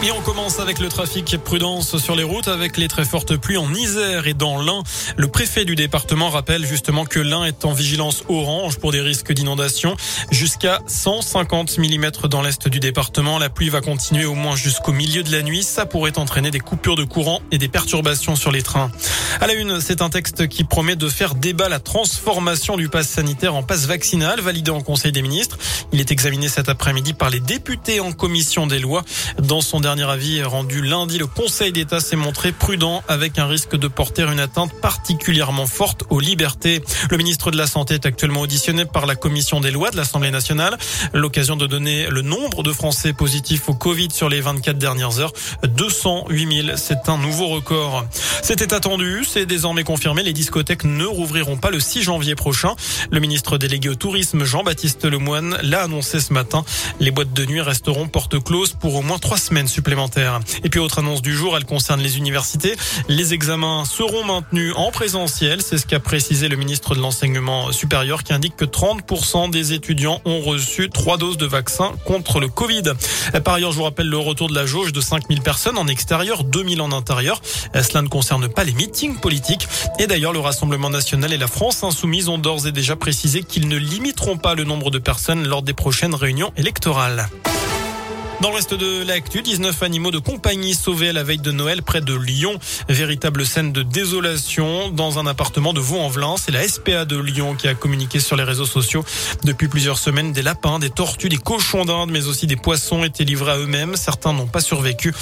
Et on commence avec le trafic prudence sur les routes avec les très fortes pluies en Isère et dans l'Ain. Le préfet du département rappelle justement que l'Ain est en vigilance orange pour des risques d'inondation jusqu'à 150 mm dans l'est du département. La pluie va continuer au moins jusqu'au milieu de la nuit. Ça pourrait entraîner des coupures de courant et des perturbations sur les trains. À la une, c'est un texte qui promet de faire débat la transformation du pass sanitaire en passe vaccinal validé en Conseil des ministres. Il est examiné cet après-midi par les députés en commission des lois. Dans son dernier avis rendu lundi, le Conseil d'État s'est montré prudent avec un risque de porter une atteinte particulièrement forte aux libertés. Le ministre de la Santé est actuellement auditionné par la Commission des lois de l'Assemblée nationale. L'occasion de donner le nombre de Français positifs au Covid sur les 24 dernières heures. 208 000, c'est un nouveau record. C'était attendu, c'est désormais confirmé. Les discothèques ne rouvriront pas le 6 janvier prochain. Le ministre délégué au tourisme, Jean-Baptiste Lemoine, l'a annoncé ce matin. Les boîtes de nuit resteront porte close pour au moins trois semaines Et puis autre annonce du jour, elle concerne les universités. Les examens seront maintenus en présentiel. C'est ce qu'a précisé le ministre de l'enseignement supérieur qui indique que 30% des étudiants ont reçu trois doses de vaccin contre le Covid. Par ailleurs, je vous rappelle le retour de la jauge de 5000 personnes en extérieur, 2000 en intérieur. Cela ne concerne pas les meetings politiques. Et d'ailleurs, le Rassemblement national et la France insoumise ont d'ores et déjà précisé qu'ils ne limiteront pas le nombre de personnes lors des prochaines réunions électorales. Dans le reste de l'actu, 19 animaux de compagnie sauvés à la veille de Noël près de Lyon. Véritable scène de désolation dans un appartement de Vaux-en-Velin. C'est la SPA de Lyon qui a communiqué sur les réseaux sociaux. Depuis plusieurs semaines, des lapins, des tortues, des cochons d'Inde, mais aussi des poissons étaient livrés à eux-mêmes. Certains n'ont pas survécu.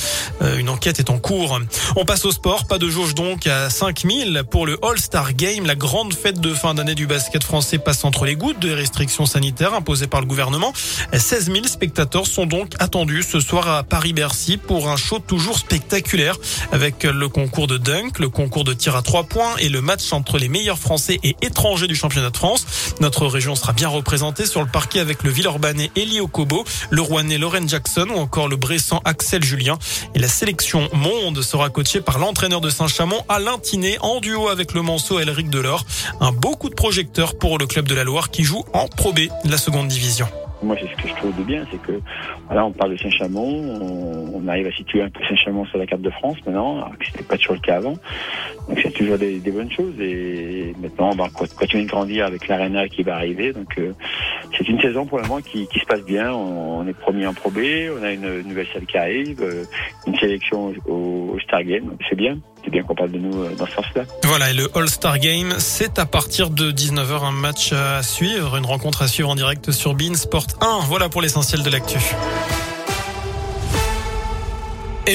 Euh, une enquête est en cours. On passe au sport. Pas de jauge donc à 5000 pour le All-Star Game. La grande fête de fin d'année du basket français passe entre les gouttes de restrictions sanitaires imposées par le gouvernement. 16 000 spectateurs sont donc attendus ce soir à Paris-Bercy pour un show toujours spectaculaire avec le concours de dunk, le concours de tir à trois points et le match entre les meilleurs Français et étrangers du championnat de France. Notre région sera bien représentée sur le parquet avec le Villeurbanais Eli Okobo, le Rouennais Lauren Jackson ou encore le Bressan Axel Julien. Et la sélection monde sera coachée par l'entraîneur de Saint-Chamond Alain Tinet en duo avec le Manceau Elric Delors. Un beau coup de projecteur pour le club de la Loire qui joue en Pro B, la seconde division. Moi, c'est ce que je trouve de bien, c'est que voilà, on parle de Saint-Chamond, on, on, arrive à situer un peu Saint-Chamond sur la carte de France maintenant, alors que c'était pas toujours le cas avant. Donc c'est toujours des, des, bonnes choses et maintenant, on va continuer de grandir avec l'Arena qui va arriver. Donc euh, c'est une saison pour le moment qui, se passe bien. On, est premier en Pro on a une nouvelle salle qui arrive, euh, une sélection au, au Star Game, c'est bien c'est bien qu'on parle de nous euh, dans ce sens-là. Voilà, et le All-Star Game, c'est à partir de 19h un match à suivre, une rencontre à suivre en direct sur Bean Sport 1. Voilà pour l'essentiel de l'actu.